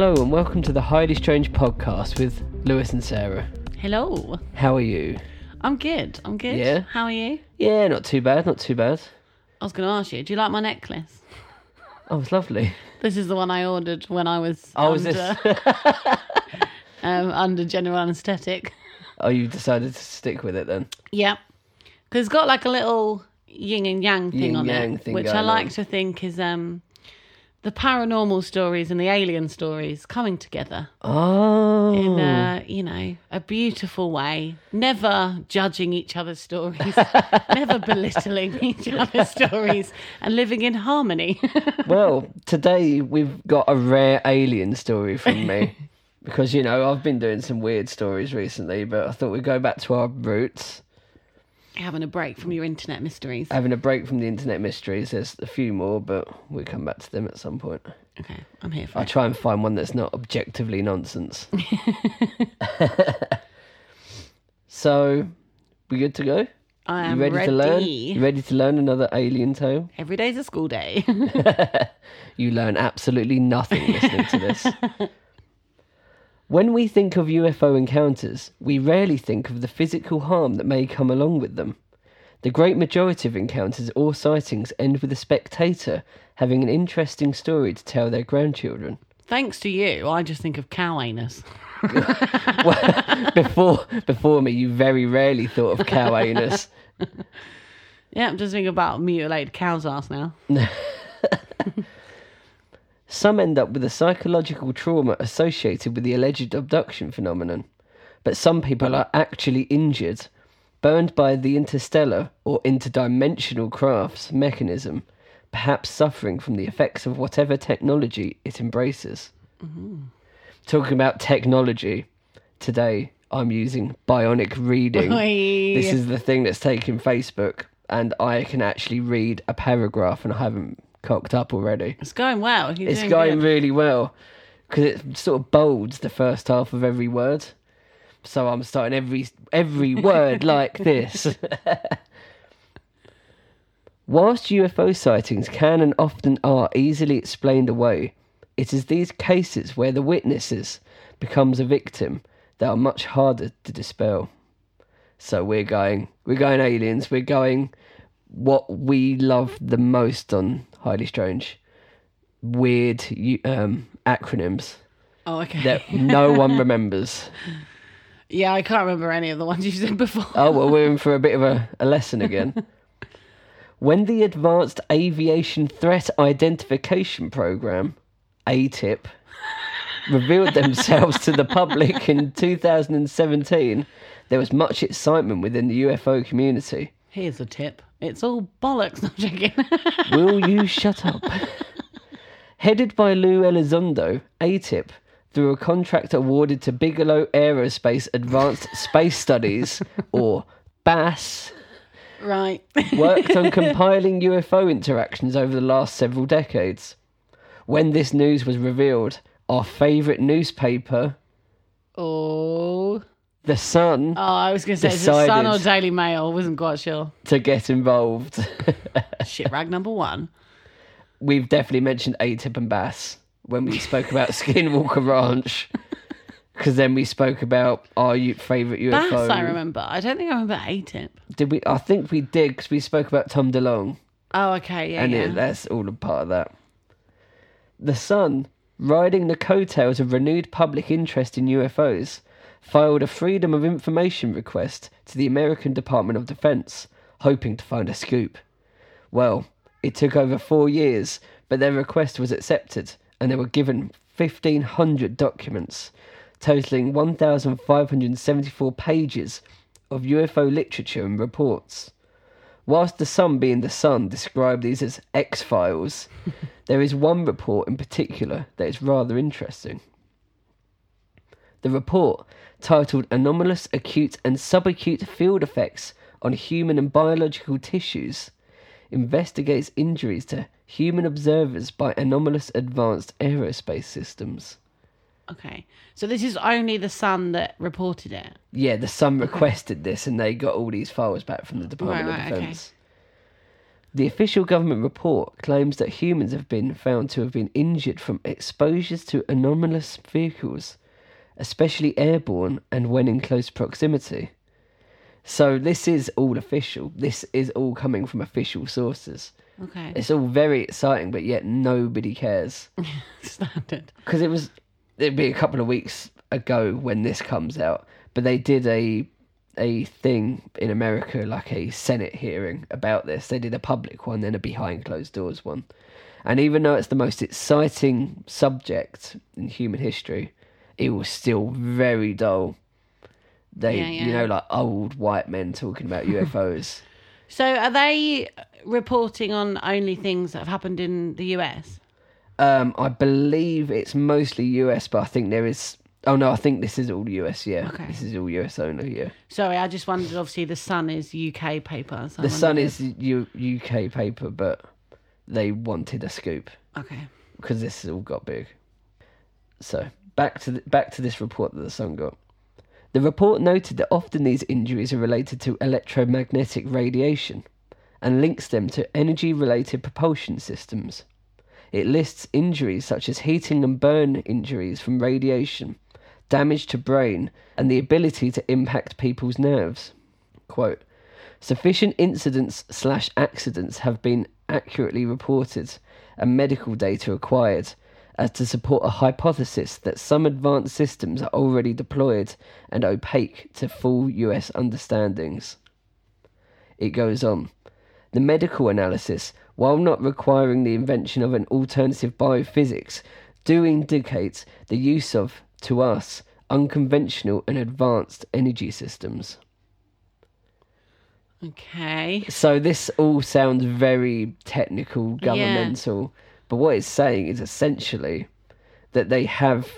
Hello and welcome to the Highly Strange podcast with Lewis and Sarah. Hello. How are you? I'm good. I'm good. Yeah? How are you? Yeah, not too bad, not too bad. I was going to ask you, do you like my necklace? Oh, it's lovely. This is the one I ordered when I was Oh, is under, this? um, under general anaesthetic. oh, you decided to stick with it then? Yeah. Because it's got like a little yin and yang thing on yang it, thing which I going like on. to think is um, the paranormal stories and the alien stories coming together Oh. in a, oh. you know, a beautiful way. Never judging each other's stories, never belittling each other's stories, and living in harmony. well, today we've got a rare alien story from me. because, you know, I've been doing some weird stories recently, but I thought we'd go back to our roots. Having a break from your internet mysteries. Having a break from the internet mysteries. There's a few more, but we'll come back to them at some point. Okay, I'm here for I'll it. try and find one that's not objectively nonsense. so, we good to go? I You am ready, ready. to learn? You ready to learn another alien tale? Every day's a school day. You learn absolutely nothing listening to this. When we think of UFO encounters, we rarely think of the physical harm that may come along with them. The great majority of encounters or sightings end with a spectator having an interesting story to tell their grandchildren. Thanks to you, I just think of cow anus. before before me, you very rarely thought of cow anus. Yeah, I'm just thinking about mutilated cow's ass now. Some end up with a psychological trauma associated with the alleged abduction phenomenon, but some people are actually injured, burned by the interstellar or interdimensional craft's mechanism, perhaps suffering from the effects of whatever technology it embraces. Mm-hmm. Talking about technology, today I'm using bionic reading. Oi. This is the thing that's taken Facebook, and I can actually read a paragraph, and I haven't cocked up already. It's going well. You're It's going good. really well because it sort of bolds the first half of every word. So I'm starting every every word like this. Whilst UFO sightings can and often are easily explained away, it is these cases where the witnesses becomes a victim that are much harder to dispel. So we're going we're going aliens, we're going what we love the most on Highly Strange weird um, acronyms Oh, okay. that no one remembers. yeah, I can't remember any of the ones you said before. Oh, well, we're in for a bit of a, a lesson again. when the Advanced Aviation Threat Identification Program, ATIP, revealed themselves to the public in 2017, there was much excitement within the UFO community. Here's a tip. It's all bollocks. No, I'm joking. Will you shut up? Headed by Lou Elizondo, ATIP, through a contract awarded to Bigelow Aerospace Advanced Space Studies, or BASS, right. worked on compiling UFO interactions over the last several decades. When this news was revealed, our favourite newspaper, Oh. The Sun, Oh, I was going to say, is it Sun or Daily Mail? Wasn't quite sure. to get involved. Shit rag number one. We've definitely mentioned ATIP and Bass when we spoke about Skinwalker Ranch. Because then we spoke about our u- favourite UFO. Bass, I remember. I don't think I remember ATIP. Did we? I think we did because we spoke about Tom DeLonge, Oh, okay. Yeah, and yeah. it, that's all a part of that. The Sun, riding the coattails of renewed public interest in UFOs, filed a Freedom of Information request to the American Department of Defense, hoping to find a scoop. Well, it took over four years, but their request was accepted, and they were given 1,500 documents, totaling 1,574 pages of UFO literature and reports. Whilst the Sun, being the Sun, described these as X Files, there is one report in particular that is rather interesting. The report, titled Anomalous Acute and Subacute Field Effects on Human and Biological Tissues, investigates injuries to human observers by anomalous advanced aerospace systems. Okay. So this is only the Sun that reported it. Yeah, the Sun requested this and they got all these files back from the Department Right, of right, okay. Defense. The official government report claims that humans have been found to have been injured from exposures to anomalous vehicles, especially airborne and when in close proximity. So this is all official. This is all coming from official sources. Okay. It's all very exciting, but yet nobody cares Standard. because it was it'd be a couple of weeks ago when this comes out, but they did a a thing in America like a Senate hearing about this. They did a public one, then a behind closed doors one, and even though it's the most exciting subject in human history, it was still very dull. They, Yeah, yeah. you know, like old white men talking about UFOs. So are they reporting on only things that have happened in the US? Um, I believe it's mostly US, but I think there is. Oh no, I think this is all US. Yeah, Okay. this is all US only. Yeah, Sorry, I just wondered. Obviously, the Sun is UK paper. So the Sun is U- UK paper, but they wanted a scoop okay. because this has all got big. So back to the, back to this report that the Sun got. The report noted that often these injuries are related to electromagnetic radiation, and links them to energy-related propulsion systems. It lists injuries such as heating and burn injuries from radiation, damage to brain, and the ability to impact people's nerves. Quote, Sufficient incidents slash accidents have been accurately reported and medical data acquired as to support a hypothesis that some advanced systems are already deployed and opaque to full US understandings. It goes on. The medical analysis, while not requiring the invention of an alternative biophysics, do indicate the use of, to us, unconventional and advanced energy systems. Okay. So this all sounds very technical, governmental, but what it's saying is essentially that they have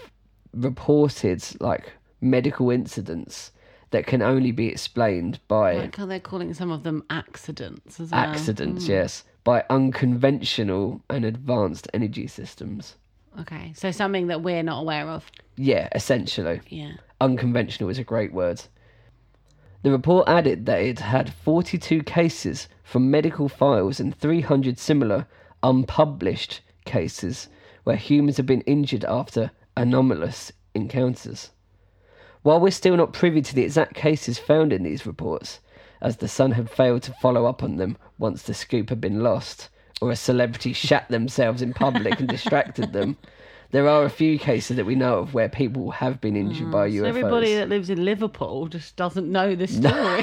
reported like medical incidents that can only be explained by Like how they're calling some of them accidents as well. accidents, hmm. yes, by unconventional and advanced energy systems. Okay, so something that we're not aware of. Yeah, essentially. Yeah. unconventional is a great word. The report added that it had 42 cases from medical files and 300 similar unpublished cases where humans have been injured after anomalous encounters. While we're still not privy to the exact cases found in these reports, as the Sun had failed to follow up on them once the scoop had been lost, or a celebrity shat themselves in public and distracted them, there are a few cases that we know of where people have been injured by mm, So UFOs. everybody that lives in Liverpool just doesn't know this story.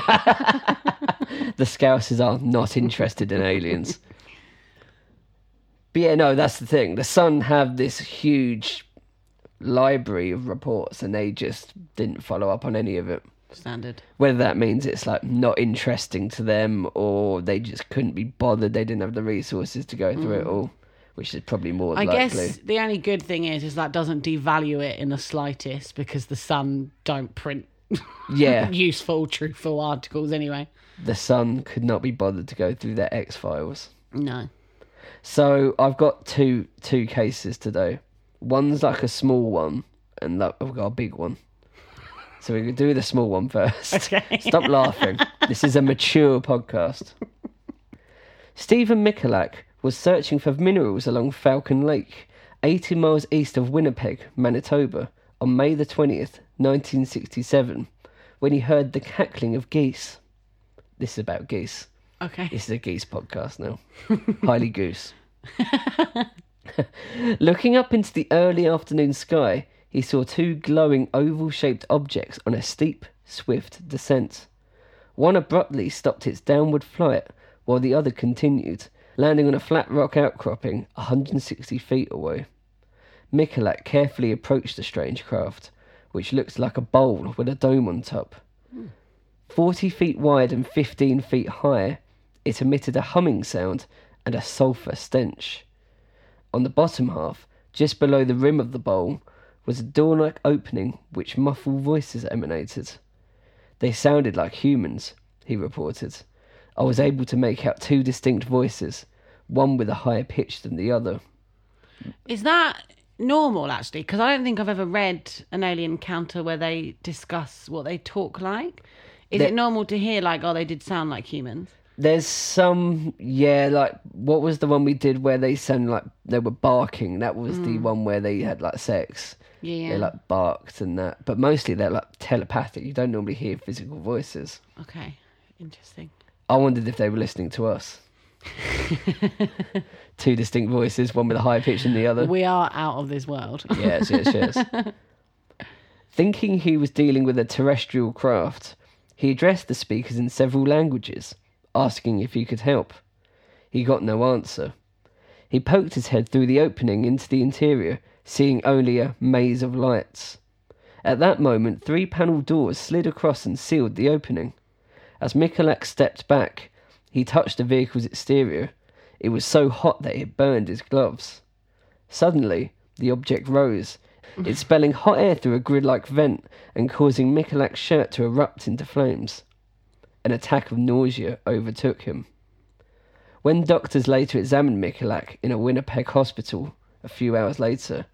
the Scousers are not interested in aliens. But yeah, no, that's the thing. The Sun have this huge library of reports, and they just didn't follow up on any of it. Standard. Whether that means it's like not interesting to them, or they just couldn't be bothered, they didn't have the resources to go through it mm. all, which is probably more I likely. guess the only good thing is, is that doesn't devalue it in the slightest because the Sun don't print Yeah, useful, truthful articles anyway. the Sun could not be bothered to go through their X files. No. So I've got two two cases today. One's like a small one, and like, I've got a big one. So we can do the small one first. Okay. Stop laughing. This is a mature podcast. Stephen Michalak was searching for minerals along Falcon Lake, 80 miles east of Winnipeg, Manitoba, on May the 20th, 1967, when he heard the cackling of geese. This is about geese. Okay. This is a geese podcast now. Highly goose. Looking up into the early afternoon sky, he saw two glowing oval shaped objects on a steep, swift descent. One abruptly stopped its downward flight, while the other continued, landing on a flat rock outcropping 160 feet away. Michalak carefully approached the strange craft, which looked like a bowl with a dome on top. Hmm. 40 feet wide and 15 feet high, it emitted a humming sound and a sulphur stench. On the bottom half, just below the rim of the bowl, was a door like opening which muffled voices emanated. They sounded like humans, he reported. I was able to make out two distinct voices, one with a higher pitch than the other. Is that normal actually? Because I don't think I've ever read an alien encounter where they discuss what they talk like. Is They- it normal to hear like, oh, they did sound like humans? There's some, yeah, like what was the one we did where they sounded like they were barking? That was the mm. one where they had like sex. Yeah. They like barked and that, but mostly they're like telepathic. You don't normally hear physical voices. Okay. Interesting. I wondered if they were listening to us. Two distinct voices, one with a high pitch and the other. We are out of this world. Yes, yes, yes. Thinking he was dealing with a terrestrial craft, he addressed the speakers in several languages, asking if he could help. He got no answer. He poked his head through the opening into the interior, seeing only a maze of lights. At that moment, three panel doors slid across and sealed the opening. As Michalak stepped back, he touched the vehicle's exterior. It was so hot that it burned his gloves. Suddenly, the object rose, expelling hot air through a grid like vent and causing Michalak's shirt to erupt into flames. An attack of nausea overtook him. When doctors later examined Michalak in a Winnipeg hospital a few hours later,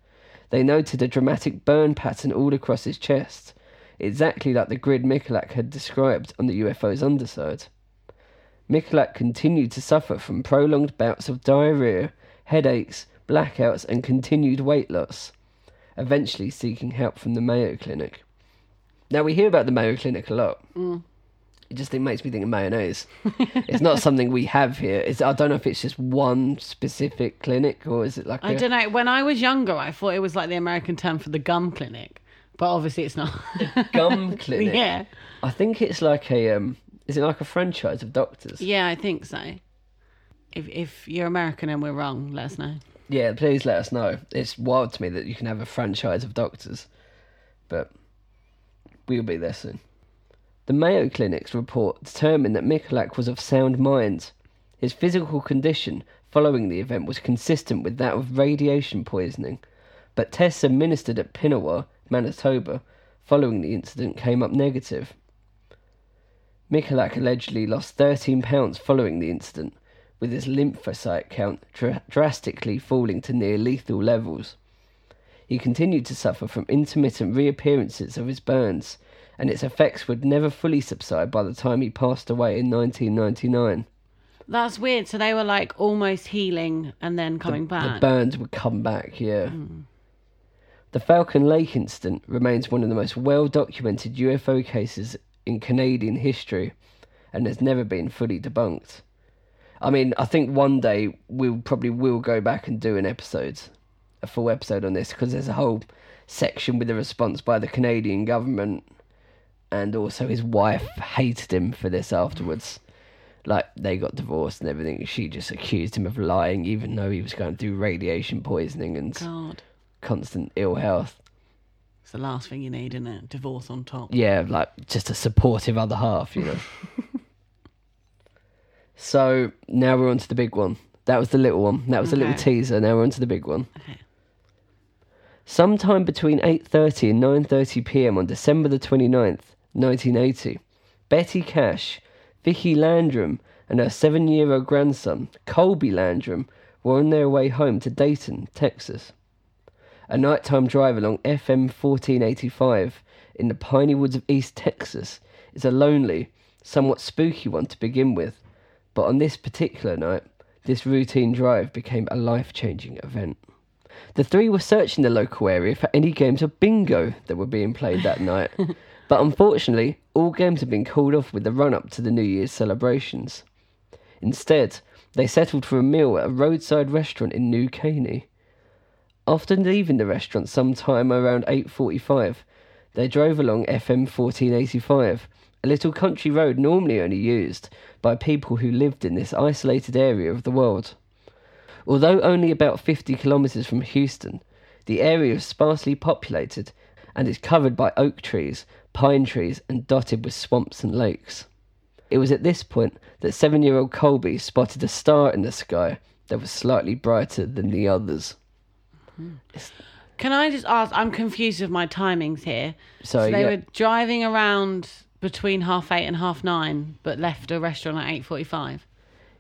they noted a dramatic burn pattern all across his chest, exactly like the grid Michalak had described on the UFO's underside. Michalak continued to suffer from prolonged bouts of diarrhea, headaches, blackouts, and continued weight loss, eventually seeking help from the Mayo Clinic. Now, we hear about the Mayo Clinic a lot. Mm. It just it makes me think of mayonnaise. it's not something we have here. It's, I don't know if it's just one specific clinic or is it like I a don't know. When I was younger, I thought it was like the American term for the gum clinic, but obviously it's not. gum clinic? yeah. I think it's like a um. Is it like a franchise of doctors? Yeah, I think so. If if you're American and we're wrong, let us know. Yeah, please let us know. It's wild to me that you can have a franchise of doctors, but we'll be there soon. The Mayo Clinic's report determined that Michalak was of sound mind. His physical condition following the event was consistent with that of radiation poisoning, but tests administered at Pinawa, Manitoba, following the incident came up negative. Michalak allegedly lost 13 pounds following the incident, with his lymphocyte count dra- drastically falling to near lethal levels. He continued to suffer from intermittent reappearances of his burns, and its effects would never fully subside by the time he passed away in 1999. That's weird. So they were like almost healing and then coming The back. The burns would come back, yeah. Hmm. The Falcon Lake incident remains one of the most well documented UFO cases in Canadian history and has never been fully debunked. I mean, I think one day we'll probably will go back and do an episode, a full episode on this, because there's a whole section with a response by the Canadian government, and also his wife hated him for this afterwards. Like they got divorced and everything. She just accused him of lying, even though he was going through radiation poisoning and God, constant ill health. it's the last thing you need, isn't it? Divorce on top. Yeah, like just a supportive other half, you know. so now we're on to the big one. That was the little one. That was the little teaser. Now we're on to the big one. Okay. Sometime between 8:30 and 9:30 p.m. on December the 29th, 1980, Betty Cash, Vicky Landrum, and her 7-year-old grandson, Colby Landrum, were on their way home to Dayton, Texas. A nighttime drive along FM 1485 in the piney woods of East Texas is a lonely, somewhat spooky one to begin with, but on this particular night, this routine drive became a life-changing event. The three were searching the local area for any games of bingo that were being played that night, but unfortunately, all games had been called off with the run up to the New Year's celebrations. Instead, they settled for a meal at a roadside restaurant in New Caney. After leaving the restaurant sometime around 8:45, they drove along FM 1485, a little country road normally only used by people who lived in this isolated area of the world. Although only about 50 kilometres from Houston, the area is sparsely populated and is covered by oak trees, pine trees, and dotted with swamps and lakes. It was at this point that seven year old Colby spotted a star in the sky that was slightly brighter than the others. Can I just ask? I'm confused with my timings here. So, So they yeah, were driving around between half eight and half nine, but left a restaurant at eight forty-five.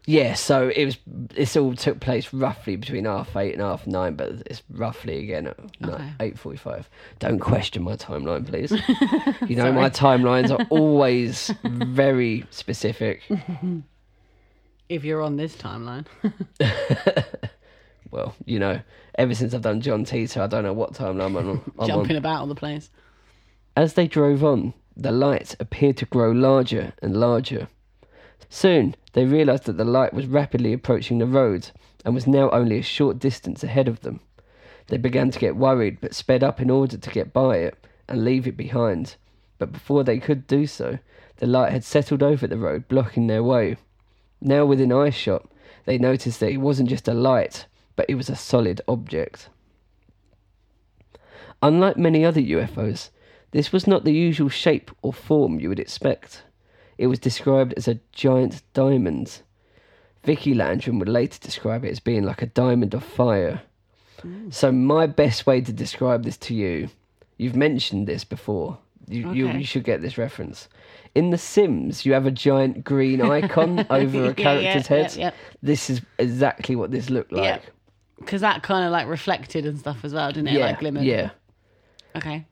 Yeah, so it was. This all took place roughly between half eight and half nine, but it's roughly again at Okay. eight forty-five. Don't question my timeline, please. you know my timelines are always very specific. If you're on this timeline. Well, you know, ever since I've done John Titor, I don't know what timeline I'm on. I'm on. Jumping about all the place. As they drove on, the lights appeared to grow larger and larger. Soon, they realised that the light was rapidly approaching the road and was now only a short distance ahead of them. They began to get worried but sped up in order to get by it and leave it behind. But before they could do so, the light had settled over the road, blocking their way. Now within eyeshot, they noticed that it wasn't just a light, but it was a solid object. Unlike many other UFOs, this was not the usual shape or form you would expect. It was described as a giant diamond. Vicky Landrum would later describe it as being like a diamond of fire. So, my best way to describe this to you, you've mentioned this before. You, you, Okay. you should get this reference. In The Sims, you have a giant green icon over a character's yeah, head. yeah, yeah. This is exactly what this looked Yeah. like. Because that kind of like reflected and stuff as well, didn't it? Yeah, Like glimmered. yeah. Okay.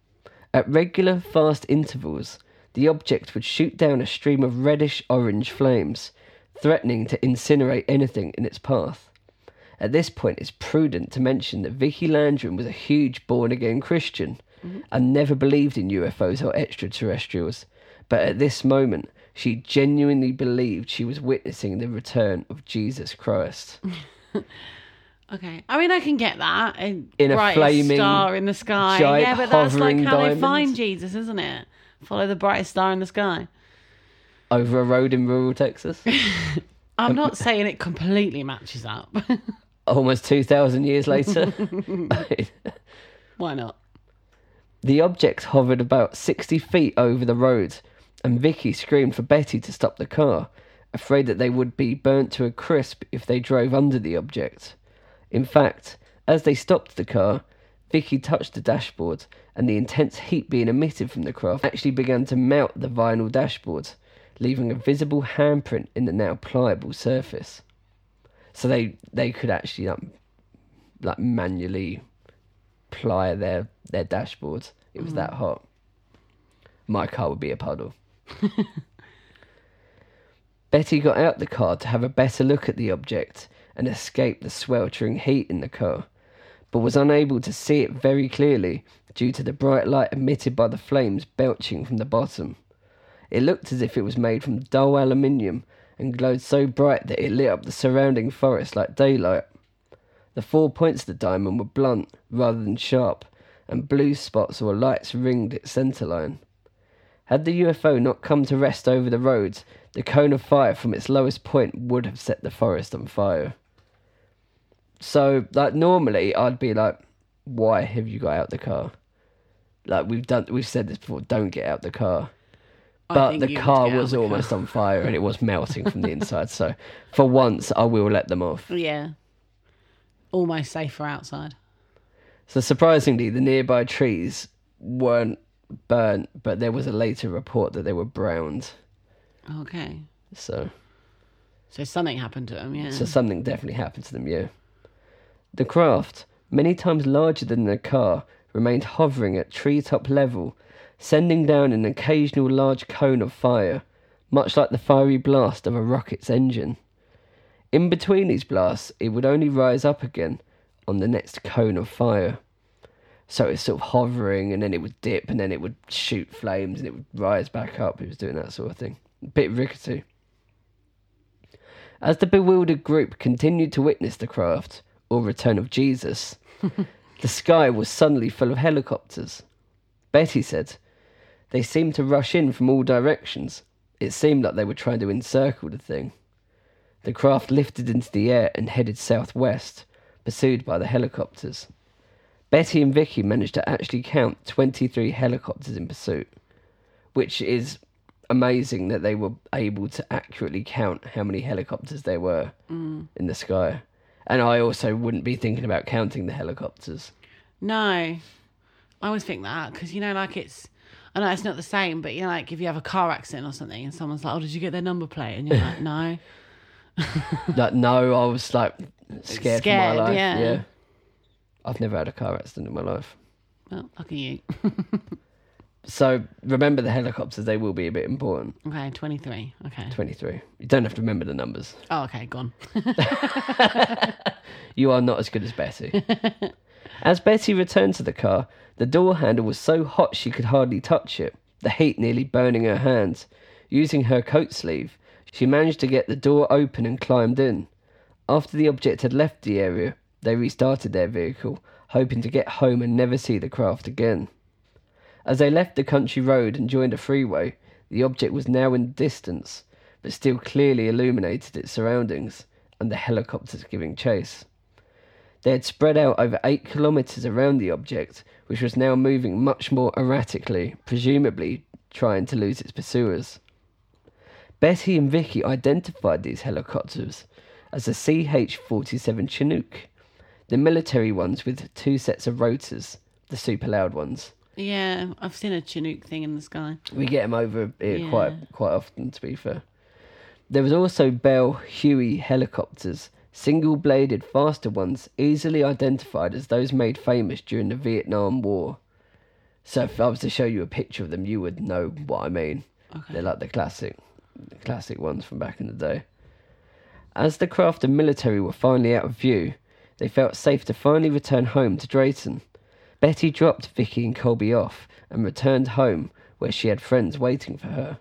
At regular, fast intervals, the object would shoot down a stream of reddish orange flames, threatening to incinerate anything in its path. At this point, it's prudent to mention that Vicky Landrum was a huge born again Christian mm-hmm. and never believed in UFOs or extraterrestrials. But at this moment, she genuinely believed she was witnessing the return of Jesus Christ. Okay. I mean, I can get that. A In a flaming, star in the sky. yeah, but that's like how they find Jesus, isn't it? Follow the brightest star in the sky. Over a road in rural Texas, I'm not saying it completely matches up. almost 2,000 years later. Why not? The object hovered about 60 feet over the road, and Vicky screamed for Betty to stop the car, afraid that they would be burnt to a crisp if they drove under the object. In fact, as they stopped the car, Vicky touched the dashboard, and the intense heat being emitted from the craft actually began to melt the vinyl dashboard, leaving a visible handprint in the now pliable surface. So they they could actually like, like manually ply their their dashboards. It was that mm. hot. My car would be a puddle. Betty got out the car to have a better look at the object and escape the sweltering heat in the car, but was unable to see it very clearly due to the bright light emitted by the flames belching from the bottom. It looked as if it was made from dull aluminium and glowed so bright that it lit up the surrounding forest like daylight. The four points of the diamond were blunt rather than sharp, and blue spots or lights ringed its centre line. Had the UFO not come to rest over the roads, the cone of fire from its lowest point would have set the forest on fire. So, like normally, I'd be like, "Why have you got out the car?" Like we've done, we've said this before. Don't get out the car. But the car was the car. almost on fire and it was melting from the inside. So, for once, I will let them off. Yeah. Almost safer outside. So surprisingly, the nearby trees weren't burnt, but there was a later report that they were browned. Okay. So, So something happened to them, yeah. so something definitely happened to them. Yeah. The craft, many times larger than the car, remained hovering at treetop level, sending down an occasional large cone of fire, much like the fiery blast of a rocket's engine. In between these blasts, it would only rise up again on the next cone of fire. So it's sort of hovering, and then it would dip, and then it would shoot flames, and it would rise back up. It was doing that sort of thing. A bit rickety. As the bewildered group continued to witness the craft, or return of Jesus, the sky was suddenly full of helicopters. Betty said, They seemed to rush in from all directions. It seemed like they were trying to encircle the thing. The craft lifted into the air and headed southwest, pursued by the helicopters. Betty and Vicky managed to actually count 23 helicopters in pursuit, which is amazing that they were able to accurately count how many helicopters there were mm. in the sky. And I also wouldn't be thinking about counting the helicopters. No, I always think that because you know, like it's. I know it's not the same, but you know, like if you have a car accident or something, and someone's like, "Oh, did you get their number plate?" and you're like, "No." like, no, I was like scared, for Scared, my life. yeah. I've never had a car accident in my life. Well, lucky you. So remember the helicopters; they will be a bit important. Okay, 23. Okay. Twenty-three. You don't have to remember the numbers. Oh, okay, gone. You are not as good as Betty. as Betty returned to the car, the door handle was so hot she could hardly touch it, the heat nearly burning her hands. Using her coat sleeve, she managed to get the door open and climbed in. After the object had left the area, they restarted their vehicle, hoping to get home and never see the craft again. As they left the country road and joined a freeway, the object was now in the distance, but still clearly illuminated its surroundings, and the helicopters giving chase. They had spread out over eight kilometres around the object, which was now moving much more erratically, presumably trying to lose its pursuers. Betty and Vicky identified these helicopters as a CH 47 Chinook, the military ones with two sets of rotors, the super loud ones. Yeah, I've seen a Chinook thing in the sky. We get them over here Yeah. quite quite often, to be fair. There was also Bell Huey helicopters, single-bladed, faster ones, easily identified as those made famous during the Vietnam War. So if I was to show you a picture of them, you would know what I mean. Okay. They're like the classic, the classic ones from back in the day. As the craft and military were finally out of view, they felt safe to finally return home to Dayton. Betty dropped Vicky and Colby off and returned home where she had friends waiting for her.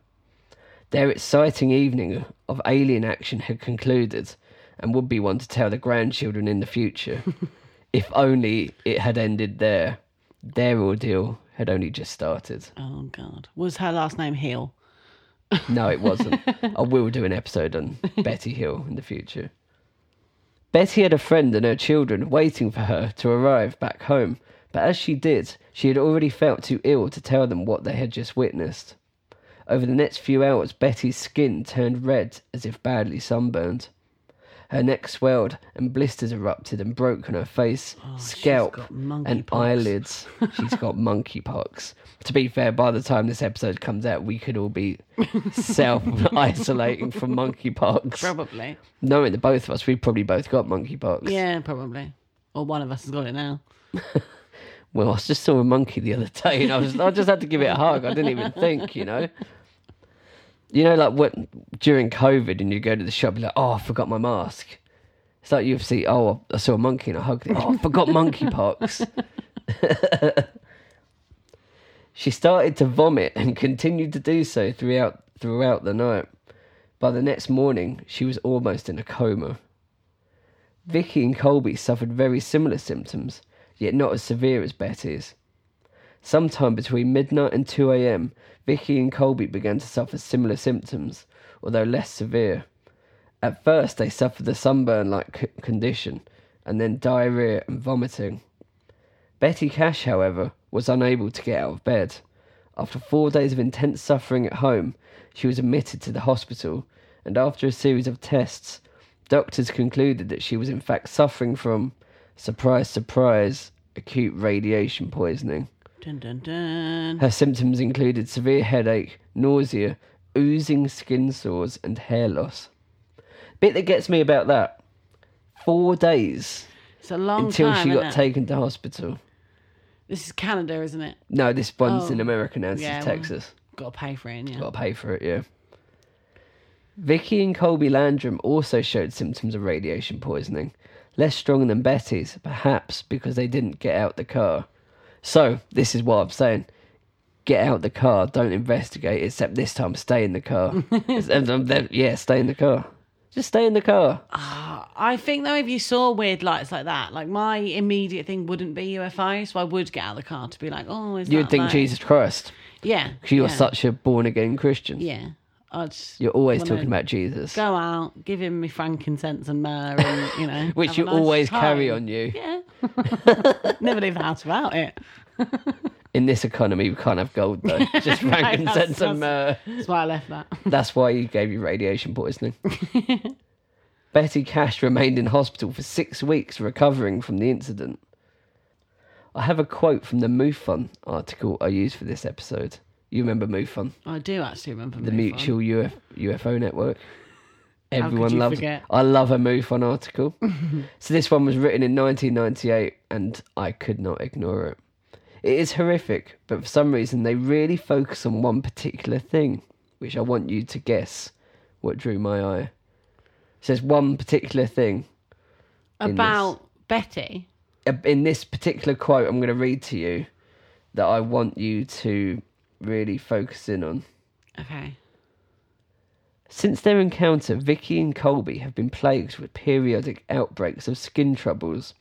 Their exciting evening of alien action had concluded and would be one to tell the grandchildren in the future. if only it had ended there. Their ordeal had only just started. Oh, God. Was her last name Hill? No, it wasn't. Oh, I will do an episode on Betty Hill in the future. Betty had a friend and her children waiting for her to arrive back home, but as she did, she had already felt too ill to tell them what they had just witnessed. Over the next few hours, Betty's skin turned red as if badly sunburned. Her neck swelled and blisters erupted and broke on her face, oh, scalp, and monkeypox. eyelids. She's got monkeypox. To be fair, by the time this episode comes out, we could all be self isolating from monkeypox. Probably. Knowing the both of us, we've probably both got monkeypox. Yeah, probably. Or one of us has got it now. Well, I just saw a monkey the other day, and I was I just had to give it a hug. I didn't even think, you know. You know, like what during COVID, and you go to the shop, you're like, oh, I forgot my mask. It's like you see, oh, I saw a monkey and I hugged it. Oh, I forgot monkeypox. she started to vomit and continued to do so throughout throughout the night. By the next morning, she was almost in a coma. Vicky and Colby suffered very similar symptoms, yet not as severe as Betty's. Sometime between midnight and 2 a.m., Vicky and Colby began to suffer similar symptoms, although less severe. At first, they suffered the sunburn like condition, and then diarrhea and vomiting. Betty Cash, however, was unable to get out of bed. After four days of intense suffering at home, she was admitted to the hospital, and after a series of tests, doctors concluded that she was in fact suffering from, surprise, surprise, acute radiation poisoning. Dun dun dun. Her symptoms included severe headache, nausea, oozing skin sores, and hair loss. Bit that gets me about that four days It's a long until time. she isn't got it? taken to hospital. This is Canada, isn't it? No, this one's Oh, in America now. This yeah, is well- Texas. Got to pay for it, yeah. Got to pay for it, yeah. Vicky and Colby Landrum also showed symptoms of radiation poisoning, less strong than Betty's, perhaps because they didn't get out the car. So, this is what I'm saying. Get out the car, don't investigate, except this time stay in the car. Um, then- yeah, stay in the car. Just stay in the car. I think though, if you saw weird lights like that, like my immediate thing wouldn't be UFO, so I would get out of the car to be like, oh, is You'd think like- Jesus Christ. Yeah, 'cause You're yeah, such a born again Christian. Yeah, I'd. You're always talking about Jesus, Go out, give him me frankincense and myrrh, and you know, which have you nice always carry on you. Yeah, never leave the house without it. In this economy, we can't have gold though. Just frankincense and myrrh. That's why I left that. That's why you gave you radiation poisoning. Betty Cash remained in hospital for six weeks recovering from the incident. I have a quote from the MUFON article I used for this episode. You remember MUFON, I do actually remember the MUFON. Mutual Uf- UFO Network? Everyone loves forget? I love a MUFON article. so this one was written in 1998 and I could not ignore it. It is horrific, but for some reason they really focus on one particular thing, which I want you to guess what drew my eye. It says one particular thing. in this. About Betty. In this particular quote, I'm going to read to you that I want you to really focus in on. Okay. Since their encounter, Vicky and Colby have been plagued with periodic outbreaks of skin troubles,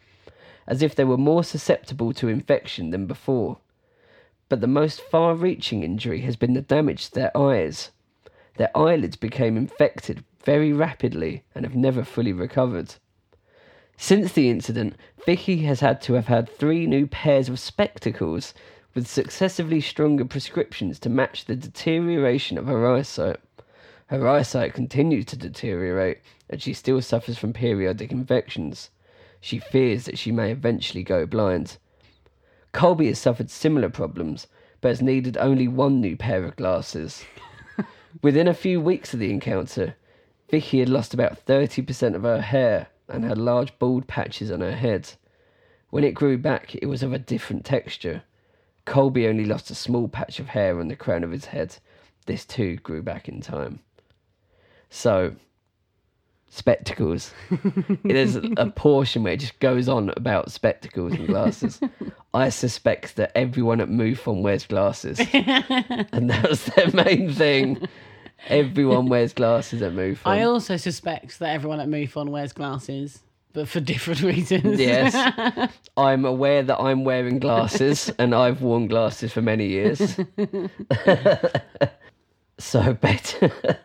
as if they were more susceptible to infection than before. But the most far reaching injury has been the damage to their eyes. Their eyelids became infected very rapidly and have never fully recovered. Since the incident, Vicky has had to have had three new pairs of spectacles with successively stronger prescriptions to match the deterioration of her eyesight. Her eyesight continues to deteriorate and she still suffers from periodic infections. She fears that she may eventually go blind. Colby has suffered similar problems, but has needed only one new pair of glasses. Within a few weeks of the encounter, Vicky had lost about 30% of her hair and had large bald patches on her head. When it grew back, it was of a different texture. Colby only lost a small patch of hair on the crown of his head. This too grew back in time. So, spectacles. There's a portion where it just goes on about spectacles and glasses. I suspect that everyone at MUFON wears glasses. and that's their main thing. Everyone wears glasses at MUFON. I also suspect that everyone at MUFON wears glasses, but for different reasons. Yes. I'm aware that I'm wearing glasses and I've worn glasses for many years. so Bet-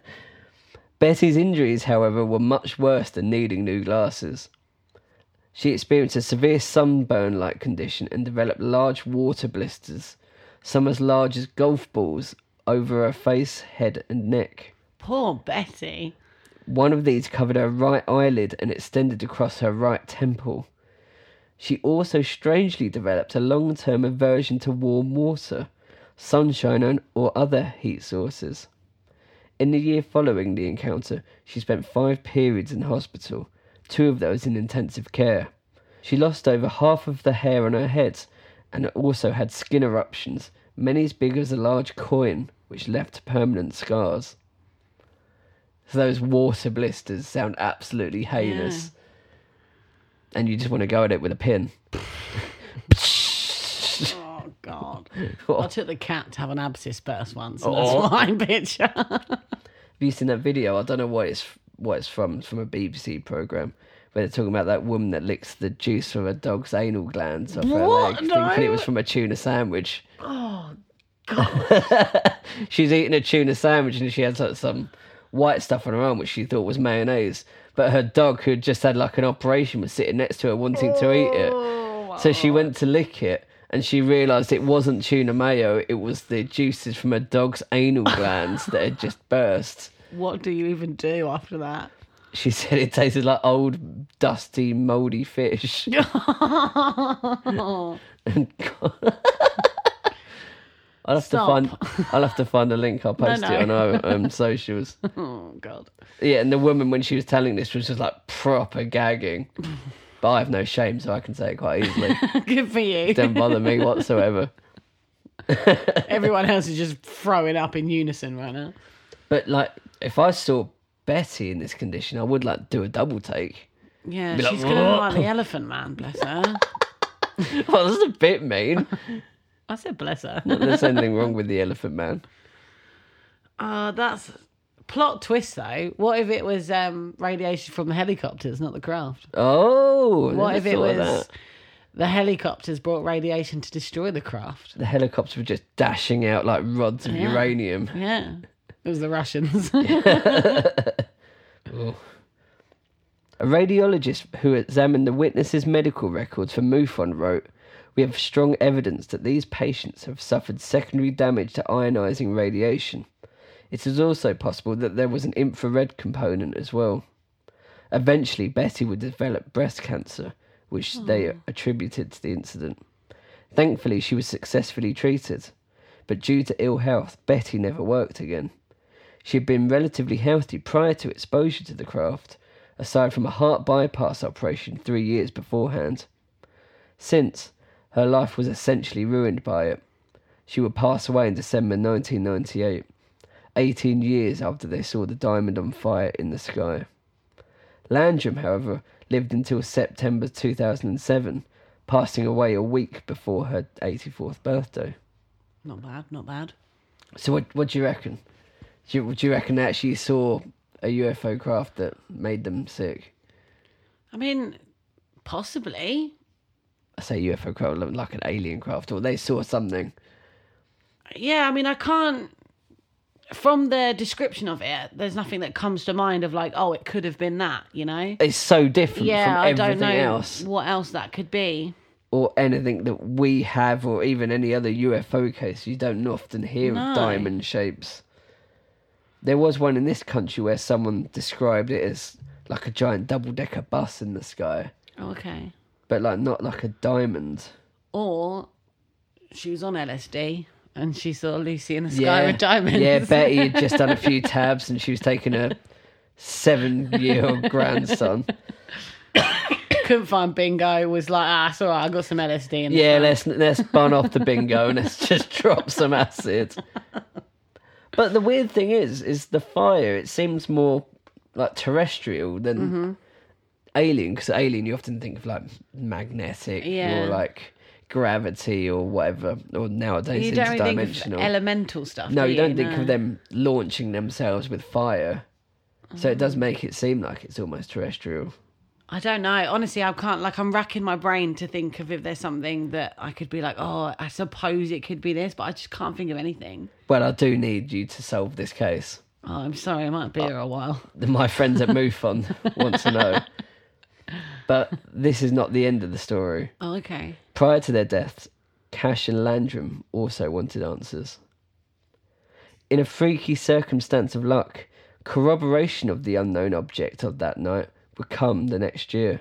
Betty's injuries, however, were much worse than needing new glasses. She experienced a severe sunburn like condition and developed large water blisters, some as large as golf balls, over her face, head, and neck. Poor Betty. One of these covered her right eyelid and extended across her right temple. She also strangely developed a long term aversion to warm water, sunshine, or other heat sources. In the year following the encounter, she spent five periods in hospital, two of those in intensive care. She lost over half of the hair on her head and also had skin eruptions, many as big as a large coin, which left permanent scars. So those water blisters sound absolutely heinous. And you just want to go at it with a pin. Oh, God. I took the cat to have an abscess burst once, and Oh. that's I picture. Have you seen that video? I don't know what it's what it's from. It's from a BBC program where they're talking about that woman that licks the juice from a dog's anal glands off her leg, thinking it was from a tuna sandwich. oh, God! She's eating a tuna sandwich and she had like, some white stuff on her arm, which she thought was mayonnaise. But her dog, who had just had like an operation, was sitting next to her wanting to eat it. So she went to lick it and she realised it wasn't tuna mayo, it was the juices from a dog's anal glands that had just burst. what do you even do after that? She said it tasted like old, dusty, mouldy fish. I'll have Stop. to find. I'll have to find a link. I'll post no. it on our um, socials. Oh, God. Yeah, and the woman when she was telling this was just like proper gagging. But I have no shame, so I can say it quite easily. Good for you. Don't bother me whatsoever. Everyone else is just throwing up in unison right now. But like, if I saw Betty in this condition, I would like do a double take. Yeah, Be like, she's going to "What?" like the elephant man, bless her. Well, that's a bit mean. I said bless her. There's anything wrong with the Elephant Man. Uh, that's plot twist though. What if it was um, radiation from the helicopters, not the craft? Oh, What never if it thought of was that. the helicopters brought radiation to destroy the craft? the helicopters were just dashing out like rods of Yeah. uranium? Yeah, it was the Russians. A radiologist who examined the witness's medical records for MUFON wrote, We have strong evidence that these patients have suffered secondary damage to ionizing radiation. It is also possible that there was an infrared component as well. Eventually, Betty would develop breast cancer, which hmm. they attributed to the incident. Thankfully, she was successfully treated, but due to ill health, Betty never worked again. She had been relatively healthy prior to exposure to the craft, aside from a heart bypass operation three years beforehand. Since, Her life was essentially ruined by it. She would pass away in December 1998, 18 years after they saw the diamond on fire in the sky. Landrum, however, lived until September 2007, passing away a week before her 84th birthday. Not bad, not bad. So, what, what do you reckon? Do you, do you reckon they actually saw a UFO craft that made them sick? I mean, possibly. I say UFO craft like an alien craft, or they saw something. Yeah, I mean, I can't. From the description of it, there's nothing that comes to mind of like, oh, it could have been that, you know? It's so different Yeah, from I everything don't know else, what else that could be. or anything that we have, or even any other UFO case. You don't often hear No. of diamond shapes. There was one in this country where someone described it as like a giant double decker bus in the sky, Oh, okay. But like not like a diamond. Or she was on LSD and she saw Lucy in the sky with diamonds. Yeah, Betty had just done a few tabs and she was taking her seven year old grandson. Couldn't find bingo. Was like, ah, it's all right. I got some LSD. In the Yeah, front." let's let's bun off the bingo and let's just drop some acid. But the weird thing is, is the fire. It seems more like terrestrial than Mm-hmm. Alien. Because alien, you often think of like magnetic Yeah. or like gravity or whatever, or nowadays You don't really think of interdimensional. elemental stuff. no, do you don't think No. of them launching themselves with fire. So it Mm. does make it seem like it's almost terrestrial. I don't know. Honestly, I can't. Like, I'm racking my brain to think of if there's something that I could be like, oh, I suppose it could be this, but I just can't think of anything. Well, I do need you to solve this case. Oh, I'm sorry. I might be here a while. my friends at MUFON want to know. But this is not the end of the story. Oh, okay. Prior to their deaths, Cash and Landrum also wanted answers. In a freaky circumstance of luck, corroboration of the unknown object of that night would come the next year.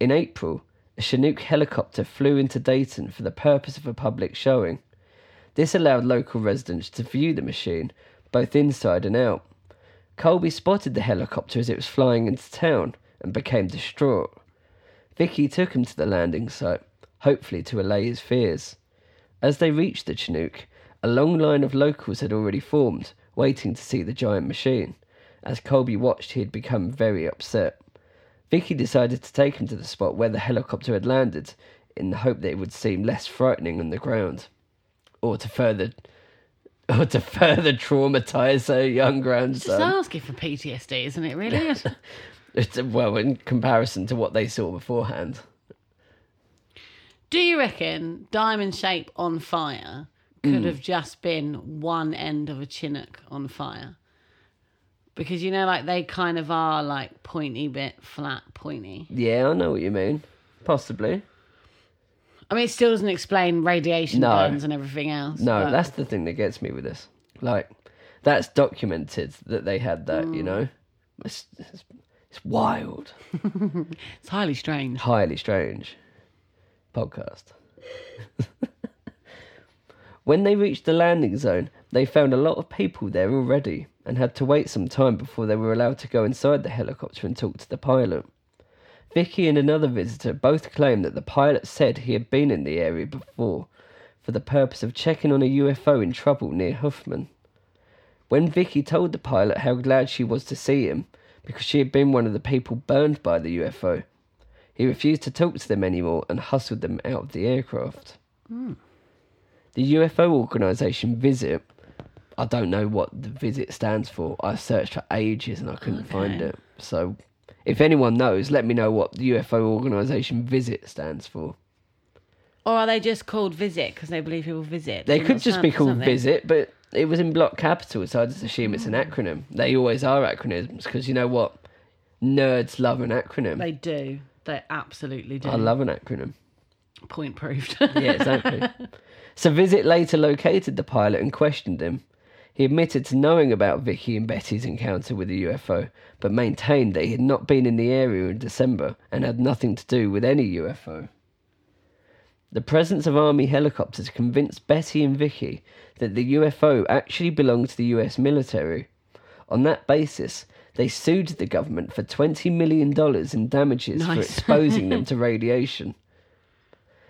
In April, a Chinook helicopter flew into Dayton for the purpose of a public showing. This allowed local residents to view the machine, both inside and out. Colby spotted the helicopter as it was flying into town and became distraught. Vicky took him to the landing site, hopefully to allay his fears. As they reached the Chinook, a long line of locals had already formed, waiting to see the giant machine. As Colby watched, he had become very upset. Vicky decided to take him to the spot where the helicopter had landed, in the hope that it would seem less frightening on the ground, or to further, or to further traumatize her young Just grandson. asking for PTSD, isn't it? Really? It's, well, in comparison to what they saw beforehand. Do you reckon diamond shape on fire could have just been one end of a chinook on fire? Because you know, like they kind of are like pointy bit, flat, pointy. Yeah, I know what you mean. Possibly. I mean, it still doesn't explain radiation No. burns and everything else. No, but- that's the thing that gets me with this. Like, that's documented that they had that. Mm. You know, it's, it's, it's wild, it's highly strange. highly strange. Podcast. when they reached the landing zone, they found a lot of people there already and had to wait some time before they were allowed to go inside the helicopter and talk to the pilot. Vicky and another visitor both claimed that the pilot said he had been in the area before for the purpose of checking on a UFO in trouble near Huffman. When Vicky told the pilot how glad she was to see him because she had been one of the people burned by the UFO, he refused to talk to them anymore and hustled them out of the aircraft. Hmm. The UFO organisation Visit, I don't know what the Visit stands for. I searched for ages and I couldn't find it. So, if anyone knows, let me know what the UFO organisation Visit stands for. Or are they just called visit because they believe people visit? They could just be called something? Visit, but it was in block capital, so I just assume it's an hmm. acronym. They always are acronyms because you know what? Nerds love an acronym. They do. They absolutely do. I love an acronym. Point proved. Yeah, exactly. so Visit later located the pilot and questioned him. He admitted to knowing about Vicky and Betty's encounter with the UFO, but maintained that he had not been in the area in December and had nothing to do with any UFO. The presence of army helicopters convinced Betty and Vicky that the UFO actually belonged to the US military. On that basis, they sued the government for $20 million in damages for exposing them to radiation.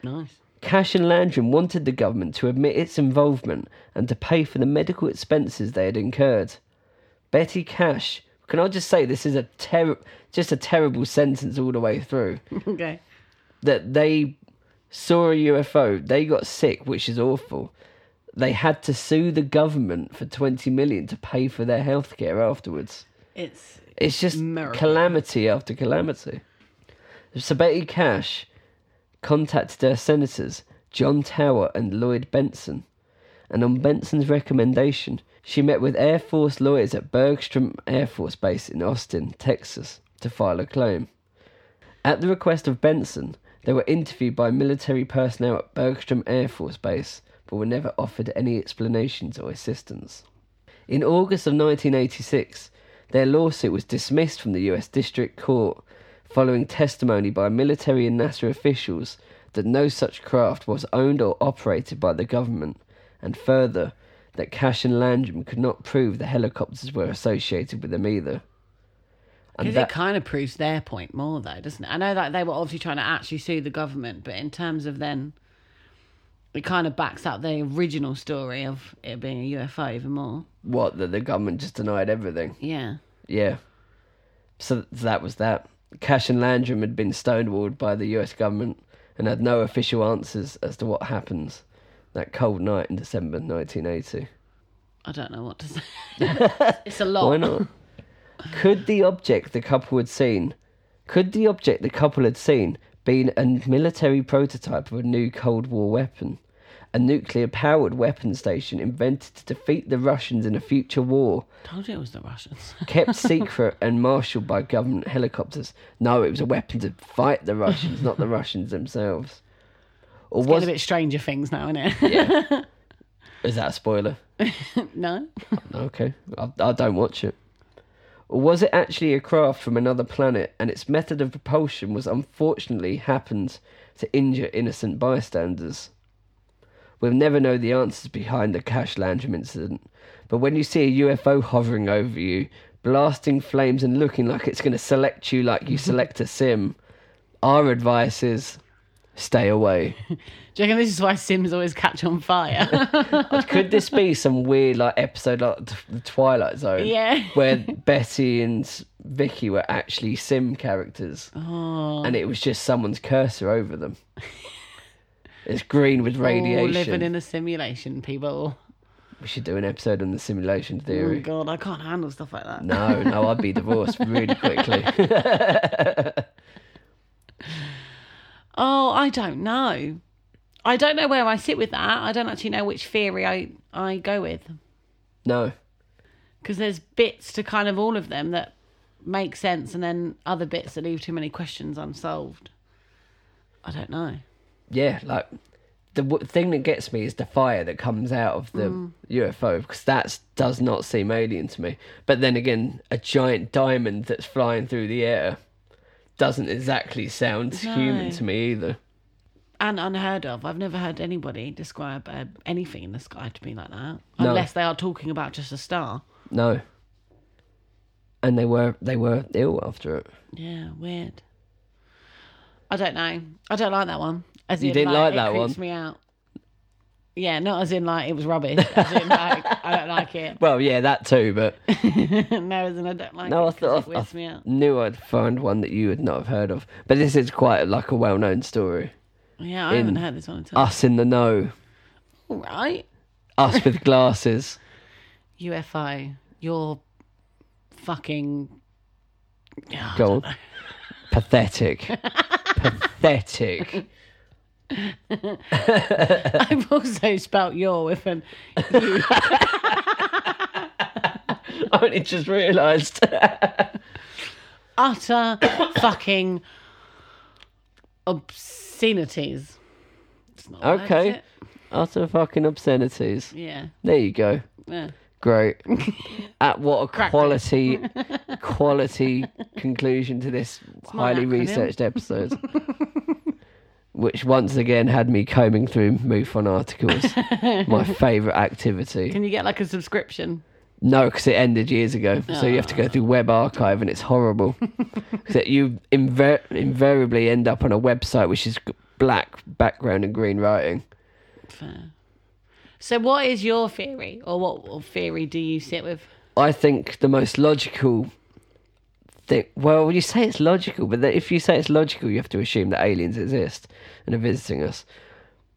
nice. Cash and Landrum wanted the government to admit its involvement and to pay for the medical expenses they had incurred. Betty Cash, can I just say this is a ter- just a terrible sentence all the way through. okay. that they saw a UFO, they got sick, which is awful. They had to sue the government for 20 million to pay for their healthcare afterwards. It's It's just Miracle. calamity after calamity. So Betty Cash contacted her senators, John Tower and Lloyd Bentsen, and on Bentsen's recommendation, she met with Air Force lawyers at Bergstrom Air Force Base in Austin, Texas, to file a claim. At the request of Bentsen, they were interviewed by military personnel at Bergstrom Air Force Base, but were never offered any explanations or assistance. In August of 1986, their lawsuit was dismissed from the US District Court following testimony by military and NASA officials that no such craft was owned or operated by the government, and further, that Cash and Landrum could not prove the helicopters were associated with them either. Because it kind of proves their point more, though, doesn't it? I know that they were obviously trying to actually sue the government, but in terms of then, it kind of backs up the original story of it being a UFO even more. what, that the government just denied everything. Yeah. Yeah. So that was that. Cash and Landrum had been stonewalled by the US government and had no official answers as to what happens that cold night in December 1980. I don't know what to say. it's a lot. Why not? Could the object the couple had seen, could the object the couple had seen been a military prototype of a new Cold War weapon? A nuclear powered weapon station invented to defeat the Russians in a future war, told you it was the Russians. kept secret and marshalled by government helicopters. No, it was a weapon to fight the Russians, not the Russians themselves. Or Getting was a bit Stranger Things now, innit? yeah? Is that a spoiler? no. Okay, I, I don't watch it. Or was it actually a craft from another planet, and its method of propulsion was unfortunately happened to injure innocent bystanders? We'll never know the answers behind the Cash Landrum incident, but when you see a UFO hovering over you, blasting flames and looking like it's going to select you like you select a sim, our advice is stay away. Do you reckon this is why Sims always catch on fire? Could this be some weird like episode like t- the Twilight Zone? Yeah. Where Betty and Vicky were actually sim characters, oh, and it was just someone's cursor over them. It's green with radiation. all living in a simulation, people. We should do an episode on the simulation theory. Oh theory. God, I can't handle stuff like that. No, no, I'd be divorced really quickly. Oh, I don't know. I don't know where I sit with that. I don't actually know which theory I, I go with. no, Because there's bits to kind of all of them that make sense, and then other bits that leave too many questions unsolved. I don't know. yeah, like the w- thing that gets me is the fire that comes out of the Mm. UFO because that does not seem alien to me. But then again, a giant diamond that's flying through the air doesn't exactly sound human to me either. And unheard of. I've never heard anybody describe uh, anything in the sky to me like that, No. unless they are talking about just a star. No. And they were they were ill after it. Yeah, weird. I don't know. I don't like that one. As You didn't like it that creeps one? me out. Yeah, not as in like it was rubbish. As in like I don't like it. Well, yeah, that too. But no, as in I don't like no, I thought it I, weirds me out. knew I'd find one that you would not have heard of. But this is quite like a well-known story. Yeah, I in haven't heard this one at all. Us in the know. All right, Us with glasses. UFO. You're fucking. Yeah, I Go on. Pathetic. Pathetic. I've also spelt your with an U. I only just realised. utter fucking obscenities. Not a word, is Okay. Utter fucking obscenities. Yeah. There you go. yeah. Great. At what a quality, quality conclusion to this my highly researched episode. Which once again had me combing through MUFON articles. my favourite activity. Can you get like a subscription? No, because it ended years ago. So you have to go ah. through Web Archive, and it's horrible. Because you inver- invariably end up on a website which is black background and green writing. Fair. So, what is your theory, or what theory do you sit with? I think the most logical Well, you say it's logical, but if you say it's logical, you have to assume that aliens exist and are visiting us.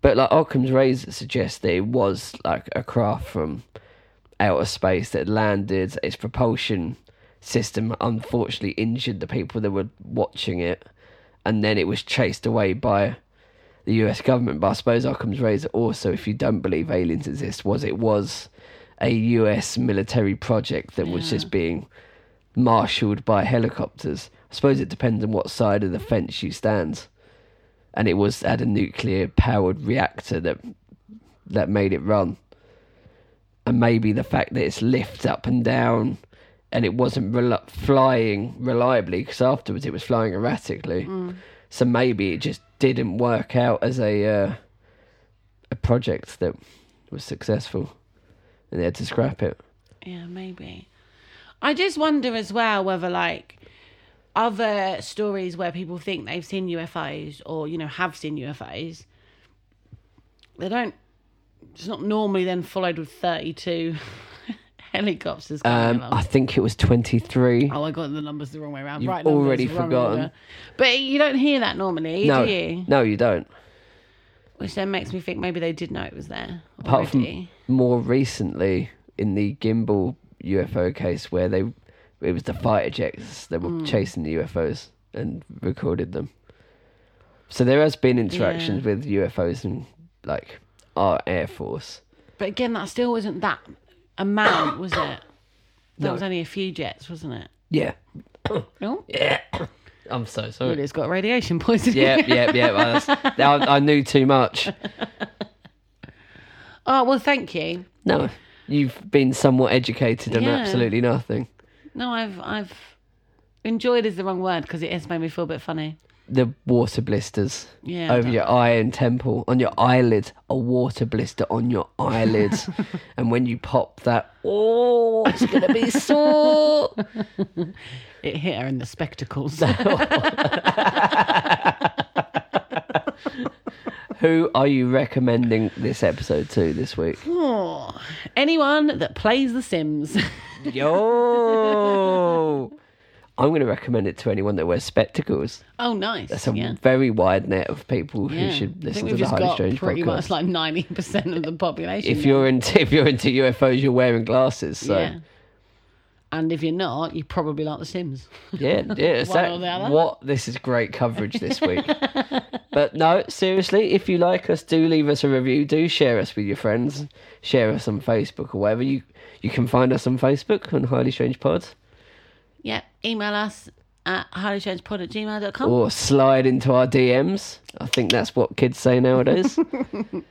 But like Occam's razor suggests that it was like a craft from outer space that landed. Its propulsion system unfortunately injured the people that were watching it, and then it was chased away by the U.S. government. But I suppose Occam's razor also, if you don't believe aliens exist, was it was a U.S. military project that was just being marshalled by helicopters. I suppose it depends on what side of the fence you stand. And it was had a nuclear powered reactor that that made it run. And maybe the fact that it's lift up and down and it wasn't rel- flying reliably because afterwards it was flying erratically. So maybe it just didn't work out as a uh, a project that was successful and they had to scrap it. Yeah, maybe. I just wonder as well whether like other stories where people think they've seen UFOs or you know have seen UFOs, they don't. It's not normally then followed with thirty-two helicopters. Um. I think it was 23. Oh, I got the numbers the wrong way around. You've right numbers, already forgotten. But you don't hear that normally, no, do you? no, you don't. Which then makes me think maybe they did know it was there. Apart already. from more recently in the gimbal UFO case where they it was the fighter jets that were Hmm. chasing the UFOs and recorded them. So there has been interactions Yeah. with UFOs and like our air force. But again, that still wasn't that amount, was it? That No. was only a few jets, wasn't it? Yeah, Oh, yeah. I'm so sorry. It's got radiation poisoning. Yeah, yeah, yeah. I, I knew too much. Oh well, thank you. No, you've been somewhat educated on Yeah. absolutely nothing. No, I've I've enjoyed is the wrong word because it has made me feel a bit funny. The water blisters Yeah, over your eye and temple, on your eyelid, a water blister on your eyelid, and when you pop that, oh, it's gonna be sore. It hit her in the spectacles. Who are you recommending this episode to this week? Oh, anyone that plays The Sims. Yo, I'm going to recommend it to anyone that wears spectacles. oh, nice. That's a yeah. very wide net of people Yeah. who should listen to the Highly Strange pretty podcast. much like ninety percent of the population. if now. you're into if you're into UFOs, you're wearing glasses. So yeah. And if you're not, you probably like The Sims. yeah, yeah. One so or the other. what? This is great coverage this week. but no, seriously, if you like us, do leave us a review. Do share us with your friends. Share us on Facebook or wherever you you can find us on Facebook on Highly Strange Pod, Yeah, email us at highlystrangepod at gmail.com. or slide into our DMs. I think that's what kids say nowadays. um,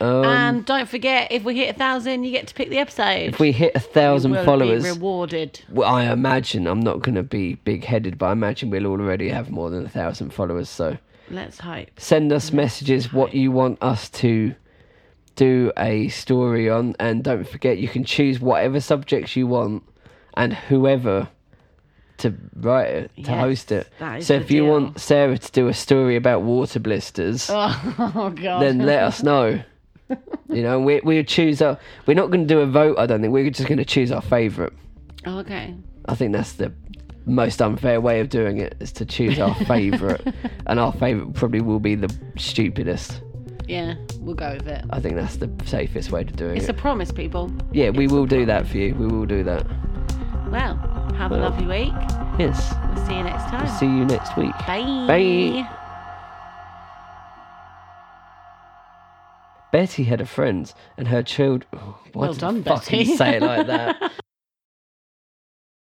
and don't forget, if we hit a thousand, you get to pick the episode. if we hit a thousand followers, be rewarded. Well, I imagine I'm not going to be big headed, but I imagine we'll already have more than a thousand followers. So Let's hope. send us messages what you want us to do a story on, and don't forget you can choose whatever subjects you want and whoever to write it to Yes, host it. So if you deal. want Sarah to do a story about water blisters, Oh, God. then let us know. You know, we we choose our. We're not going to do a vote. I don't think we're just going to choose our favourite. Oh, okay. I think that's the most unfair way of doing it is to choose our favourite, and our favourite probably will be the stupidest. Yeah, we'll go with it. I think that's the safest way to do it. It's a promise, people. yeah, we will do that for you. We will do that. Well, have a lovely week. Yes. We'll see you next time. See you next week. Bye. Bye. Betty had a friend, and her child. Oh, why Well done, Betty. say it like that?